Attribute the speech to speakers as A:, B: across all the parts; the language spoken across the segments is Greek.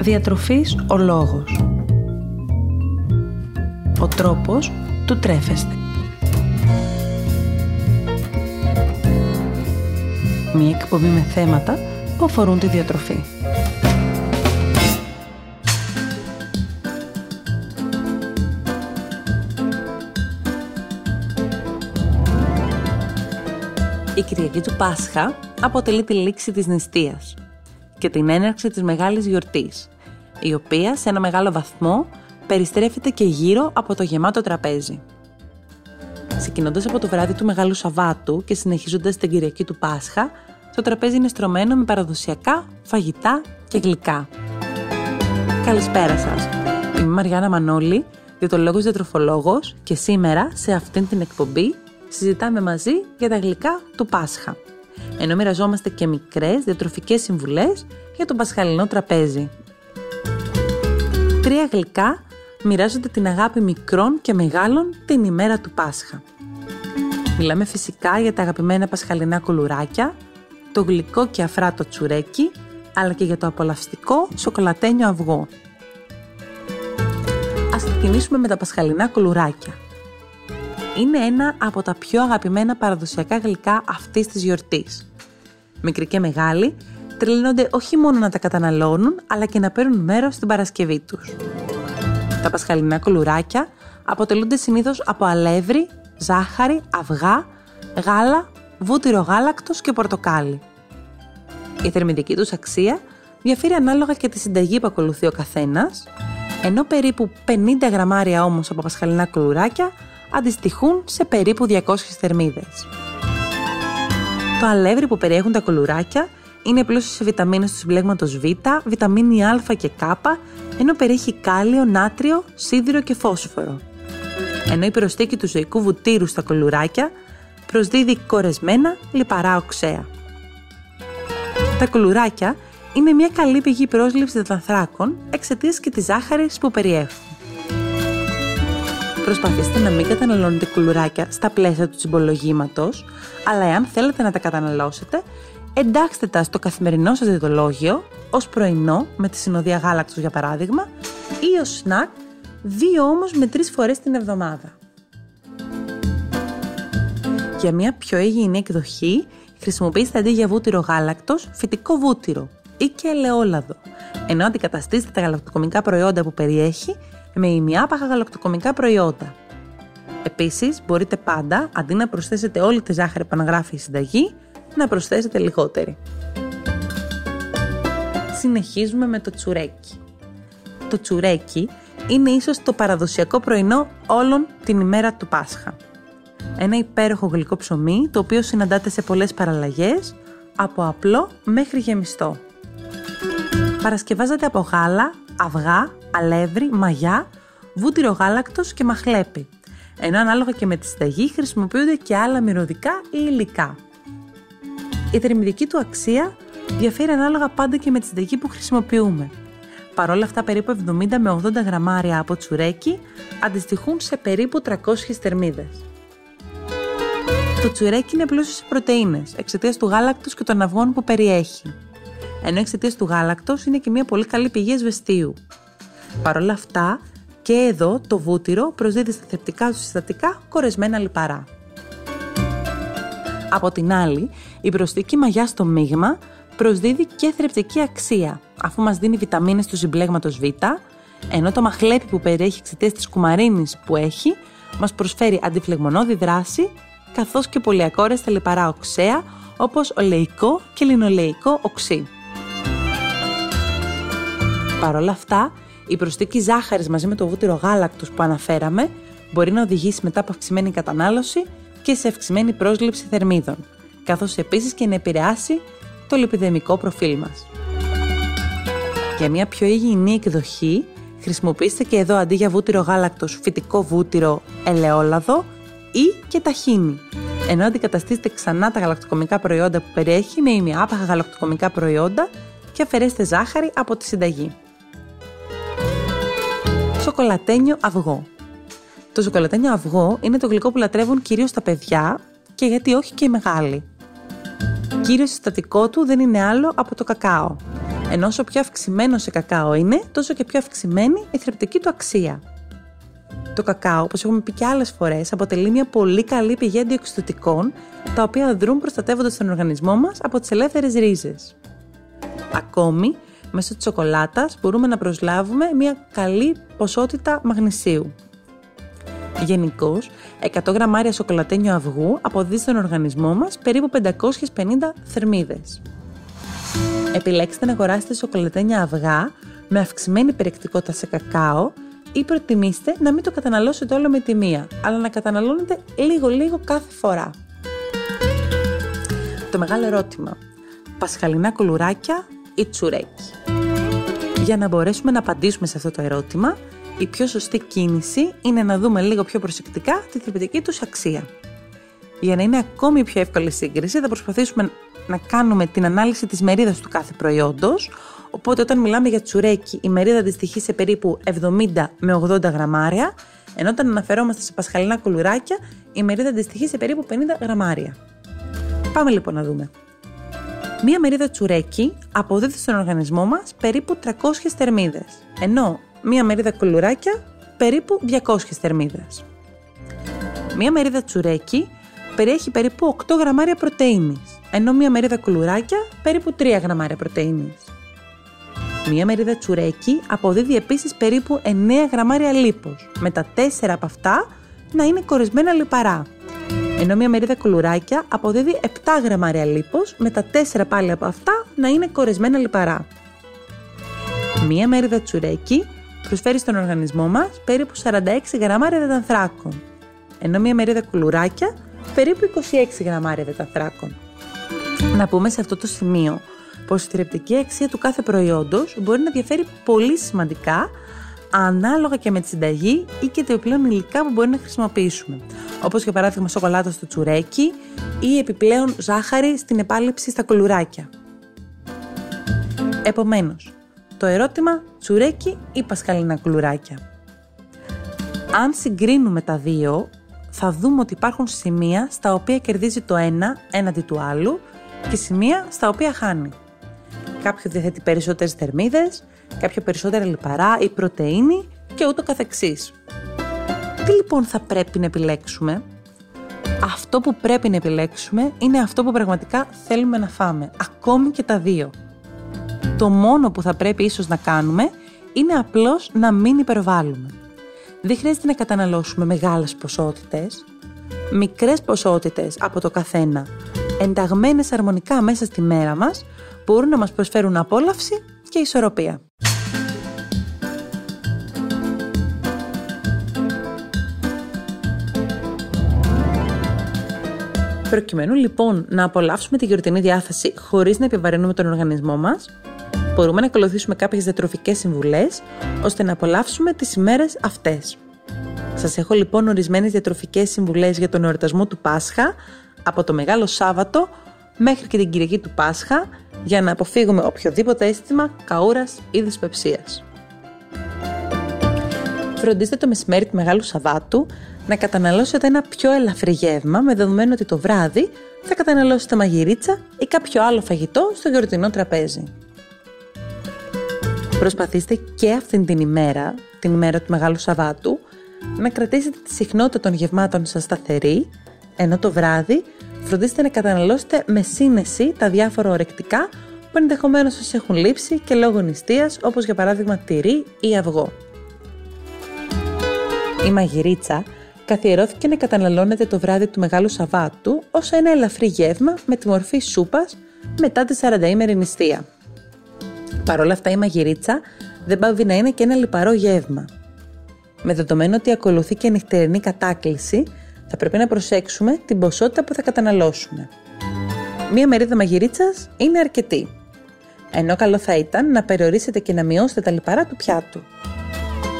A: Διατροφής ο λόγος. Ο τρόπος του τρέφεστε. Μία εκπομπή με θέματα που αφορούν τη διατροφή. Η Κυριακή του Πάσχα αποτελεί τη λήξη της νηστείας και την έναρξη της μεγάλης γιορτής, η οποία σε ένα μεγάλο βαθμό περιστρέφεται και γύρω από το γεμάτο τραπέζι. Ξεκινώντας από το βράδυ του Μεγάλου Σαββάτου και συνεχίζοντας την Κυριακή του Πάσχα, το τραπέζι είναι στρωμένο με παραδοσιακά φαγητά και γλυκά. Καλησπέρα σας. Είμαι η Μαριάννα Μανώλη, διατολόγος διατροφολόγος και σήμερα σε αυτήν την εκπομπή συζητάμε μαζί για τα γλυκά του Πάσχα. Ενώ μοιραζόμαστε και μικρές διατροφικές συμβουλές για το πασχαλινό τραπέζι. Τρία γλυκά μοιράζονται την αγάπη μικρών και μεγάλων την ημέρα του Πάσχα. Μιλάμε φυσικά για τα αγαπημένα πασχαλινά κουλουράκια, το γλυκό και αφράτο τσουρέκι, αλλά και για το απολαυστικό σοκολατένιο αυγό. Ας ξεκινήσουμε με τα πασχαλινά κουλουράκια. Είναι ένα από τα πιο αγαπημένα παραδοσιακά γλυκά αυτής της γιορτής. Μικροί και μεγάλοι τρελαίνονται όχι μόνο να τα καταναλώνουν, αλλά και να παίρνουν μέρος στην Παρασκευή τους. Τα πασχαλινά κουλουράκια αποτελούνται συνήθως από αλεύρι, ζάχαρη, αυγά, γάλα, βούτυρο γάλακτος και πορτοκάλι. Η θερμιδική τους αξία διαφέρει ανάλογα και τη συνταγή που ακολουθεί ο καθένας, ενώ περίπου 50 γραμμάρια όμως από πασχαλινά κουλουράκια αντιστοιχούν σε περίπου 200 θερμίδες. Το αλεύρι που περιέχουν τα κουλουράκια είναι πλούσιο σε βιταμίνες του συμπλέγματος Β, βιταμίνη Α και Κ, ενώ περιέχει κάλιο, νάτριο, σίδηρο και φόσφορο. Ενώ η προστίκη του ζωικού βουτύρου στα κουλουράκια προσδίδει κορεσμένα λιπαρά οξέα. Τα κουλουράκια είναι μια καλή πηγή πρόσληψης δανθράκων εξαιτίας και της ζάχαρης που περιέχουν. Προσπαθήστε να μην καταναλώνετε κουλουράκια στα πλαίσια του συμπολογήματος, αλλά εάν θέλετε να τα καταναλώσετε, εντάξτε τα στο καθημερινό σας διδολόγιο, ως πρωινό με τη συνοδεία γάλακτος για παράδειγμα, ή ως σνακ, δύο όμως με τρεις φορές την εβδομάδα. Για μια πιο υγιεινή εκδοχή, χρησιμοποιήστε αντί για βούτυρο γάλακτος, φυτικό βούτυρο ή και ελαιόλαδο, ενώ αντικαταστήστε τα γαλακτοκομικά προϊόντα που περιέχει με ημιάπαχα γαλακτοκομικά προϊόντα. Επίσης, μπορείτε πάντα, αντί να προσθέσετε όλη τη ζάχαρη που αναγράφει η συνταγή, να προσθέσετε λιγότερη. Συνεχίζουμε με το τσουρέκι. Το τσουρέκι είναι ίσως το παραδοσιακό πρωινό όλων την ημέρα του Πάσχα. Ένα υπέροχο γλυκό ψωμί, το οποίο συναντάται σε πολλές παραλλαγές, από απλό μέχρι γεμιστό. Παρασκευάζεται από γάλα, αυγά, αλεύρι, μαγιά, βούτυρο γάλακτος και μαχλέπι, ενώ ανάλογα και με τη συνταγή χρησιμοποιούνται και άλλα μυρωδικά ή υλικά. Η θερμιδική του αξία διαφέρει ανάλογα πάντα και με τη συνταγή που χρησιμοποιούμε. Παρ' όλα αυτά, περίπου 70 με 80 γραμμάρια από τσουρέκι αντιστοιχούν σε περίπου 300 θερμίδες. Το τσουρέκι είναι πλούσιο σε πρωτεΐνες εξαιτίας του γάλακτος και των αυγών που περιέχει. Ενώ εξαιτίας του γάλακτος είναι και μια πολύ καλή πηγή εσβεστίου. Παρ' όλα αυτά, και εδώ το βούτυρο προσδίδει στα θρεπτικά του συστατικά κορεσμένα λιπαρά. Από την άλλη, η προστική μαγιάς στο μείγμα προσδίδει και θρεπτική αξία, αφού μας δίνει βιταμίνες του συμπλέγματος Β, ενώ το μαχλέπι που περιέχει εξαιτίας της κουμαρίνης που έχει, μας προσφέρει αντιφλεγμονώδη δράση, καθώς και πολυακόρεστα λιπαρά οξέα, όπως ολεϊκό και λινολεϊκό οξύ. Παρ' όλα αυτά, η προστίκη ζάχαρης μαζί με το βούτυρο γάλακτος που αναφέραμε μπορεί να οδηγήσει μετά από αυξημένη κατανάλωση και σε αυξημένη πρόσληψη θερμίδων, καθώς επίσης και να επηρεάσει το λιπιδεμικό προφίλ μας. Για μια πιο υγιεινή εκδοχή, χρησιμοποιήστε και εδώ αντί για βούτυρο γάλακτος φυτικό βούτυρο ελαιόλαδο ή και ταχίνι, ενώ αντικαταστήσετε ξανά τα γαλακτοκομικά προϊόντα που περιέχει με ημιάπαχα γαλακτοκομικά προϊόντα και αφαιρέστε ζάχαρη από τη συνταγή. Σοκολατένιο αυγό. Το σοκολατένιο αυγό είναι το γλυκό που λατρεύουν κυρίως τα παιδιά και γιατί όχι και οι μεγάλοι. Κύριος συστατικό του δεν είναι άλλο από το κακάο. Ενώ όσο πιο αυξημένο σε κακάο είναι, τόσο και πιο αυξημένη η θρεπτική του αξία. Το κακάο, όπως έχουμε πει και άλλες φορές, αποτελεί μια πολύ καλή πηγή αντιοξυδοτικών, τα οποία δρούν προστατεύοντας τον οργανισμό μας από τις ελεύθερες ρίζες. Ακόμη, μέσω της σοκολάτας μπορούμε να προσλάβουμε μια καλή ποσότητα μαγνησίου. Γενικώς, 100 γραμμάρια σοκολατένιο αυγού αποδίδει στον οργανισμό μας περίπου 550 θερμίδες. Επιλέξτε να αγοράσετε σοκολατένια αυγά με αυξημένη περιεκτικότητα σε κακάο ή προτιμήστε να μην το καταναλώσετε όλο με τη μία, αλλά να καταναλώνετε λίγο-λίγο κάθε φορά. Το μεγάλο ερώτημα. Πασχαλινά κουλουράκια ή τσουρέκι; Για να μπορέσουμε να απαντήσουμε σε αυτό το ερώτημα, η πιο σωστή κίνηση είναι να δούμε λίγο πιο προσεκτικά τη θρεπτική τους αξία. Για να είναι ακόμη πιο εύκολη σύγκριση, θα προσπαθήσουμε να κάνουμε την ανάλυση της μερίδας του κάθε προϊόντος, οπότε όταν μιλάμε για τσουρέκι, η μερίδα αντιστοιχεί σε περίπου 70 με 80 γραμμάρια, ενώ όταν αναφερόμαστε σε πασχαλινά κουλουράκια, η μερίδα αντιστοιχεί σε περίπου 50 γραμμάρια. Πάμε λοιπόν να δούμε. Μία μερίδα τσουρέκι αποδίδει στον οργανισμό μας περίπου 300 θερμίδες, ενώ μία μερίδα κουλουράκια περίπου 200 θερμίδες. Μία μερίδα τσουρέκι περιέχει περίπου 8 γραμμάρια πρωτεΐνης, ενώ μία μερίδα κουλουράκια περίπου 3 γραμμάρια πρωτεΐνης. Μία μερίδα τσουρέκι αποδίδει επίσης περίπου 9 γραμμάρια λίπος, με τα 4 από αυτά να είναι κορισμένα λιπαρά. Ενώ μία μερίδα κουλουράκια αποδίδει 7 γραμμάρια λίπος, με τα 4 πάλι από αυτά να είναι κορισμένα λιπαρά. Μία μερίδα τσουρέκι προσφέρει στον οργανισμό μας περίπου 46 γραμμάρια δετανθράκων, ενώ μία μερίδα κουλουράκια περίπου 26 γραμμάρια δετανθράκων. Να πούμε σε αυτό το σημείο πως η θρεπτική αξία του κάθε προϊόντος μπορεί να διαφέρει πολύ σημαντικά ανάλογα και με τη συνταγή ή και τα επιπλέον υλικά που μπορεί να χρησιμοποιήσουμε. Όπως για παράδειγμα σοκολάτα στο τσουρέκι ή επιπλέον ζάχαρη στην επάλυψη στα κολουράκια. Επομένως, το ερώτημα τσουρέκι ή πασχαλινά κουλουράκια. Αν συγκρίνουμε τα δύο, θα δούμε ότι υπάρχουν σημεία στα οποία κερδίζει το ένα έναντι του άλλου και σημεία στα οποία χάνει. Κάποιος διαθέτει περισσότερες θερμίδες, κάποιο περισσότερα λιπαρά ή πρωτεΐνη και ούτω καθεξής. Τι λοιπόν θα πρέπει να επιλέξουμε; Αυτό που πρέπει να επιλέξουμε είναι αυτό που πραγματικά θέλουμε να φάμε, ακόμη και τα δύο. Το μόνο που θα πρέπει ίσως να κάνουμε είναι απλώς να μην υπερβάλλουμε. Δεν χρειάζεται να καταναλώσουμε μεγάλες ποσότητες. Μικρές ποσότητες από το καθένα, ενταγμένες αρμονικά μέσα στη μέρα μας, μπορούν να μας προσφέρουν απόλαυση και ισορροπία. Προκειμένου λοιπόν να απολαύσουμε τη γιορτινή διάθεση χωρίς να επιβαρύνουμε τον οργανισμό μας, μπορούμε να ακολουθήσουμε κάποιες διατροφικές συμβουλές ώστε να απολαύσουμε τις ημέρες αυτές. Σας έχω λοιπόν ορισμένες διατροφικές συμβουλές για τον εορτασμό του Πάσχα από το Μεγάλο Σάββατο μέχρι και την Κυριακή του Πάσχα για να αποφύγουμε οποιοδήποτε αίσθημα καούρας ή δυσπεψίας. Φροντίστε το μεσημέρι του Μεγάλου Σαββάτου να καταναλώσετε ένα πιο ελαφρύ γεύμα με δεδομένο ότι το βράδυ θα καταναλώσετε μαγειρίτσα ή κάποιο άλλο φαγητό στο γιορτινό τραπέζι. Προσπαθήστε και αυτήν την ημέρα, την ημέρα του Μεγάλου Σαββάτου, να κρατήσετε τη συχνότητα των γευμάτων σας σταθερή, ενώ το βράδυ φροντίστε να καταναλώσετε με σύνεση τα διάφορα ορεκτικά που ενδεχομένως σας έχουν λείψει και λόγω νηστείας, όπως για παράδειγμα τυρί ή αυγό. Η μαγειρίτσα καθιερώθηκε να καταναλώνεται το βράδυ του Μεγάλου Σαββάτου ως ένα ελαφρύ γεύμα με τη μορφή σούπας μετά τη 40 ημερη νηστεία. Παρ' όλα αυτά η μαγειρίτσα δεν πάβει να είναι και ένα λιπαρό γεύμα. Με δεδομένο ότι ακολουθεί και νυχτερινή κατάκληση, θα πρέπει να προσέξουμε την ποσότητα που θα καταναλώσουμε. Μία μερίδα μαγειρίτσας είναι αρκετή. Ενώ καλό θα ήταν να περιορίσετε και να μειώσετε τα λιπαρά του πιάτου.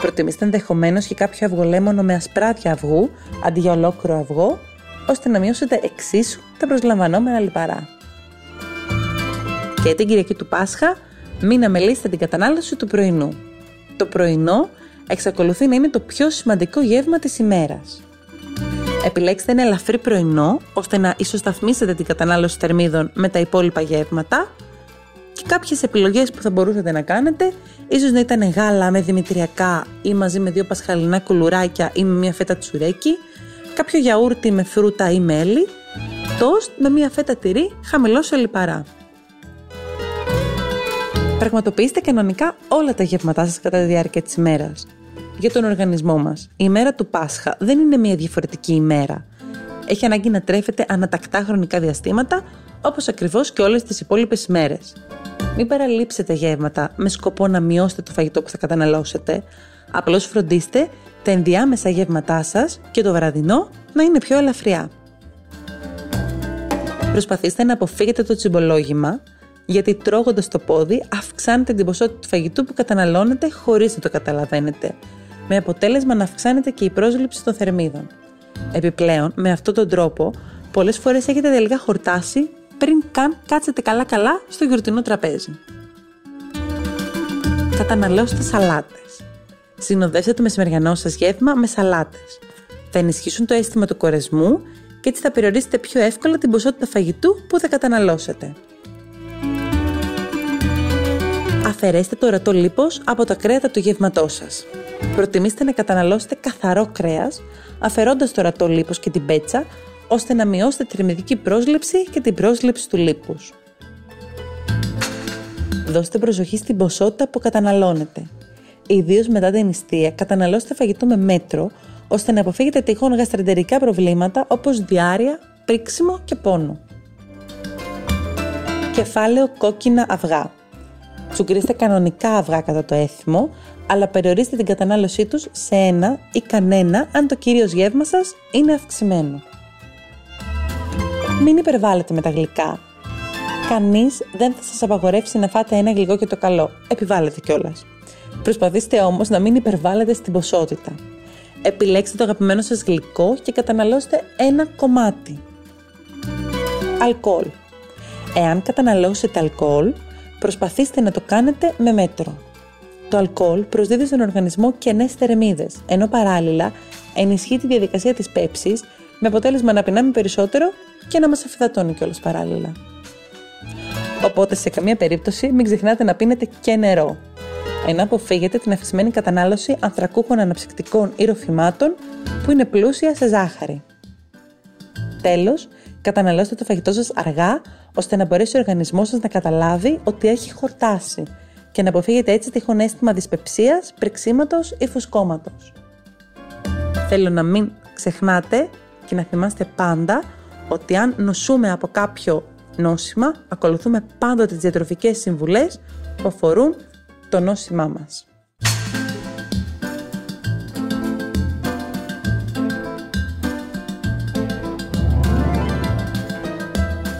A: Προτιμήστε ενδεχομένως και κάποιο αυγολέμονο με ασπράδια αυγού αντί για ολόκληρο αυγό, ώστε να μειώσετε εξίσου τα προσλαμβανόμενα λιπαρά. Και την Κυριακή του Πάσχα μην αμελήσετε την κατανάλωση του πρωινού. Το πρωινό εξακολουθεί να είναι το πιο σημαντικό γεύμα της ημέρας. Επιλέξτε ένα ελαφρύ πρωινό, ώστε να ισοσταθμίσετε την κατανάλωση θερμίδων με τα υπόλοιπα γεύματα Και κάποιες επιλογές που θα μπορούσατε να κάνετε, ίσως να ήταν γάλα με δημητριακά ή μαζί με δύο πασχαλινά κουλουράκια ή με μια φέτα τσουρέκι, κάποιο γιαούρτι με φρούτα ή μέλι, τόστ με μια φέτα τυρί χαμηλό σε λιπαρά. Πραγματοποιήστε κανονικά όλα τα γεύματά σας κατά τη διάρκεια της ημέρας. Για τον οργανισμό μας, η ημέρα του Πάσχα δεν είναι μια διαφορετική ημέρα. Έχει ανάγκη να τρέφεται ανατακτά χρονικά διαστήματα, όπως ακριβώς και όλες τις υπόλοιπες ημέρες. Μην παραλείψετε γεύματα με σκοπό να μειώσετε το φαγητό που θα καταναλώσετε. Απλώς φροντίστε τα ενδιάμεσα γεύματά σας και το βραδινό να είναι πιο ελαφριά. Προσπαθήστε να αποφύγετε το τσιμπολόγημα, γιατί τρώγοντας το πόδι αυξάνετε την ποσότητα του φαγητού που καταναλώνετε χωρίς να το καταλαβαίνετε, με αποτέλεσμα να αυξάνεται και η πρόσληψη των θερμίδων. Επιπλέον, με αυτόν τον τρόπο, πολλές φορές έχετε τελικά χορτάσει πριν καν κάτσετε καλά-καλά στο γιορτινό τραπέζι. Καταναλώστε σαλάτες. Συνοδεύστε το μεσημεριανό σας γεύμα με σαλάτες. Θα ενισχύσουν το αίσθημα του κορεσμού και έτσι θα περιορίσετε πιο εύκολα την ποσότητα φαγητού που θα καταναλώσετε. Αφαιρέστε το ορατό λίπος από τα κρέατα του γεύματός σας. Προτιμήστε να καταναλώσετε καθαρό κρέας, αφαιρώντας το ορατό λίπος και την πέτσα, ώστε να μειώσετε τη θερμιδική πρόσληψη και την πρόσληψη του λίπους. Δώστε προσοχή στην ποσότητα που καταναλώνετε. Ιδίως μετά την νηστεία, καταναλώστε φαγητό με μέτρο, ώστε να αποφύγετε τυχόν γαστρεντερικά προβλήματα όπως διάρρεια, πρίξιμο και πόνο. Κεφάλαιο κόκκινα αυγά. Τσουκρίστε κανονικά αυγά κατά το έθιμο, αλλά περιορίστε την κατανάλωσή τους σε ένα ή κανένα αν το κυρίως γεύμα σας είναι αυξημένο. Μην υπερβάλλετε με τα γλυκά. Κανείς δεν θα σας απαγορεύσει να φάτε ένα γλυκό και το καλό. Επιβάλλετε κιόλας. Προσπαθήστε όμως να μην υπερβάλλετε στην ποσότητα. Επιλέξτε το αγαπημένο σας γλυκό και καταναλώστε ένα κομμάτι. Αλκοόλ. Εάν καταναλώσετε αλκοόλ, προσπαθήστε να το κάνετε με μέτρο. Το αλκοόλ προσδίδει στον οργανισμό κενές θερμίδες, ενώ παράλληλα ενισχύει τη διαδικασία της πέψης με αποτέλεσμα να πεινάμε περισσότερο και να μας αφιδατώνει κιόλας παράλληλα. Οπότε σε καμία περίπτωση μην ξεχνάτε να πίνετε και νερό, ενώ αποφύγετε την αυξημένη κατανάλωση ανθρακούχων αναψυκτικών ή ροφημάτων που είναι πλούσια σε ζάχαρη. Τέλος, καταναλώστε το φαγητό σας αργά ώστε να μπορέσει ο οργανισμός σας να καταλάβει ότι έχει χορτάσει και να αποφύγετε έτσι τυχόν αίσθημα δυσπεψίας, πρεξίματος ή φουσκώματος. Θέλω να μην ξεχνάτε και να θυμάστε πάντα ότι αν νοσούμε από κάποιο νόσημα, ακολουθούμε πάντοτε τις διατροφικές συμβουλές που αφορούν το νόσημά μας.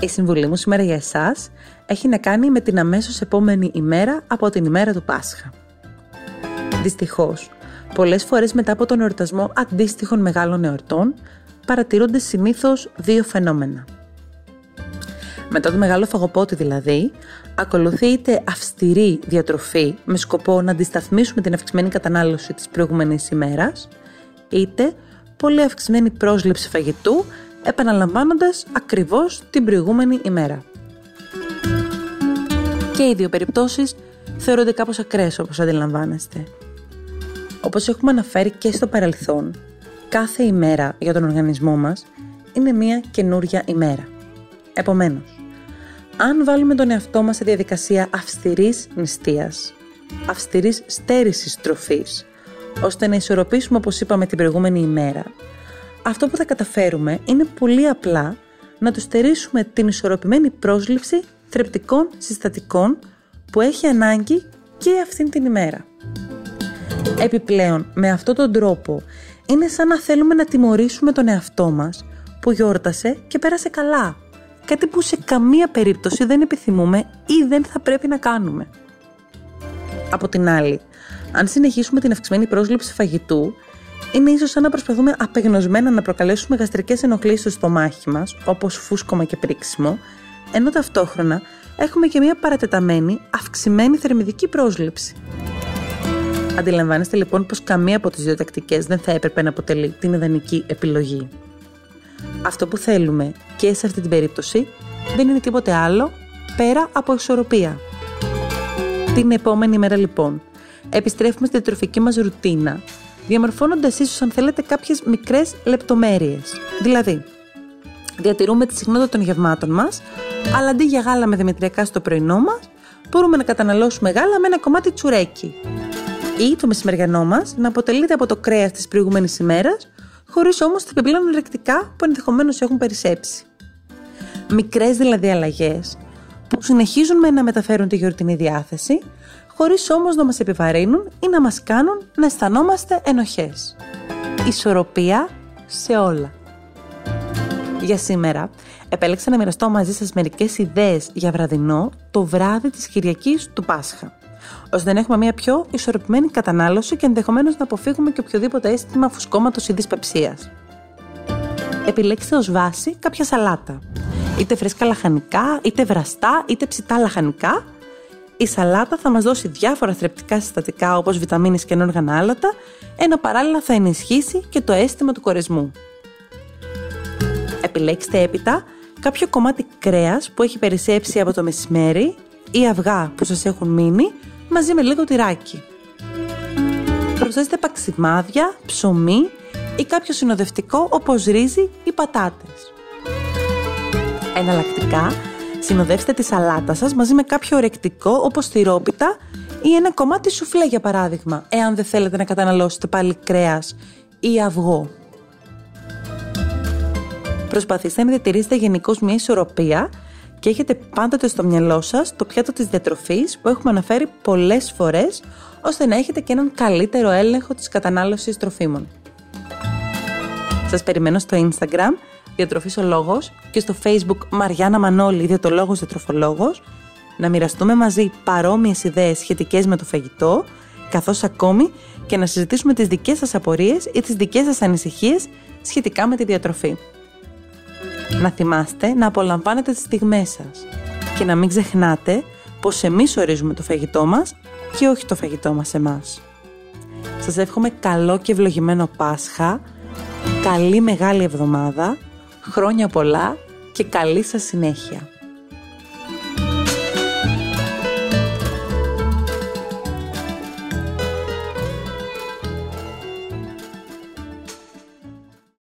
A: Η συμβουλή μου σήμερα για εσάς έχει να κάνει με την αμέσως επόμενη ημέρα από την ημέρα του Πάσχα. Δυστυχώς, πολλές φορές μετά από τον εορτασμό αντίστοιχων μεγάλων εορτών, παρατηρούνται συνήθως δύο φαινόμενα. Μετά το μεγάλο φαγοπότη δηλαδή, ακολουθεί είτε αυστηρή διατροφή με σκοπό να αντισταθμίσουμε την αυξημένη κατανάλωση της προηγούμενης ημέρας, είτε πολύ αυξημένη πρόσληψη φαγητού επαναλαμβάνοντας ακριβώς την προηγούμενη ημέρα. Και οι δύο περιπτώσεις θεωρούνται κάπως ακραίες όπως αντιλαμβάνεστε. Όπως έχουμε αναφέρει και στο παρελθόν, κάθε ημέρα για τον οργανισμό μας είναι μια καινούρια ημέρα. Επομένως, αν βάλουμε τον εαυτό μας σε διαδικασία αυστηρής νηστείας, αυστηρής στέρησης τροφής, ώστε να ισορροπήσουμε όπως είπαμε την προηγούμενη ημέρα, αυτό που θα καταφέρουμε είναι πολύ απλά να του στερήσουμε την ισορροπημένη πρόσληψη θρεπτικών συστατικών που έχει ανάγκη και αυτήν την ημέρα. Επιπλέον, με αυτόν τον τρόπο, είναι σαν να θέλουμε να τιμωρήσουμε τον εαυτό μας που γιόρτασε και πέρασε καλά. Κάτι που σε καμία περίπτωση δεν επιθυμούμε ή δεν θα πρέπει να κάνουμε. Από την άλλη, αν συνεχίσουμε την αυξημένη πρόσληψη φαγητού, είναι ίσως σαν να προσπαθούμε απεγνωσμένα να προκαλέσουμε γαστρικές ενοχλήσεις στο στομάχι μας, όπως φούσκωμα και πρίξιμο, ενώ ταυτόχρονα έχουμε και μια παρατεταμένη, αυξημένη θερμιδική πρόσληψη. Αντιλαμβάνεστε λοιπόν πως καμία από τις δύο τακτικές δεν θα έπρεπε να αποτελεί την ιδανική επιλογή. Αυτό που θέλουμε και σε αυτή την περίπτωση δεν είναι τίποτε άλλο πέρα από ισορροπία. Την επόμενη μέρα λοιπόν επιστρέφουμε στην τροφική μας ρουτίνα, διαμορφώνοντας ίσως αν θέλετε κάποιες μικρές λεπτομέρειες. Δηλαδή, διατηρούμε τη συχνότητα των γευμάτων μας, αλλά αντί για γάλα με δημητριακά στο πρωινό μας, μπορούμε να καταναλώσουμε γάλα με ένα κομμάτι τσουρέκι. Ή το μεσημεριανό μας να αποτελείται από το κρέας της προηγούμενης ημέρας, χωρίς όμως τα επιπλέον ρεκτικά που ενδεχομένως έχουν περισσέψει. Μικρές δηλαδή αλλαγές που συνεχίζουν με να μεταφέρουν τη γιορτινή διάθεση, χωρίς όμως να μας επιβαρύνουν ή να μας κάνουν να αισθανόμαστε ενοχές. Ισορροπία σε όλα. Για σήμερα, επέλεξα να μοιραστώ μαζί σας μερικές ιδέες για βραδινό το βράδυ της Κυριακής του Πάσχα ώστε να έχουμε μια πιο ισορροπημένη κατανάλωση και ενδεχομένως να αποφύγουμε και οποιοδήποτε αίσθημα φουσκώματος ή δυσπεψίας. Επιλέξτε ως βάση κάποια σαλάτα. Είτε φρέσκα λαχανικά, είτε βραστά, είτε ψητά λαχανικά. Η σαλάτα θα μας δώσει διάφορα θρεπτικά συστατικά όπως βιταμίνες και ενόργανα άλατα, ένα παράλληλα θα ενισχύσει και το αίσθημα του κορεσμού. Επιλέξτε έπειτα κάποιο κομμάτι κρέας που έχει περισσέψει από το μεσημέρι ή αυγά που σας έχουν μείνει μαζί με λίγο τυράκι. Προσθέστε παξιμάδια, ψωμί ή κάποιο συνοδευτικό όπως ρύζι ή πατάτες. Εναλλακτικά, συνοδεύστε τη σαλάτα σας μαζί με κάποιο ορεκτικό όπως τυρόπιτα ή ένα κομμάτι σουφλέ για παράδειγμα, εάν δεν θέλετε να καταναλώσετε πάλι κρέας ή αυγό. Προσπαθήστε να διατηρήσετε γενικώς μια ισορροπία και έχετε πάντοτε στο μυαλό σας το πιάτο της διατροφής που έχουμε αναφέρει πολλές φορές ώστε να έχετε και έναν καλύτερο έλεγχο της κατανάλωσης τροφίμων. Σας περιμένω στο Instagram Διατροφής ο Λόγος και στο Facebook Μαριάννα Μανώλη Διατολόγος Διατροφολόγος να μοιραστούμε μαζί παρόμοιες ιδέες σχετικές με το φαγητό καθώς ακόμη και να συζητήσουμε τις δικές σας απορίες ή τις δικές σας ανησυχίες σχετικά με τη διατροφή. Να θυμάστε να απολαμβάνετε τις στιγμές σας και να μην ξεχνάτε πως εμείς ορίζουμε το φαγητό μας και όχι το φαγητό μας εμάς. Σας εύχομαι καλό και ευλογημένο Πάσχα, καλή μεγάλη εβδομάδα, χρόνια πολλά και καλή σας συνέχεια.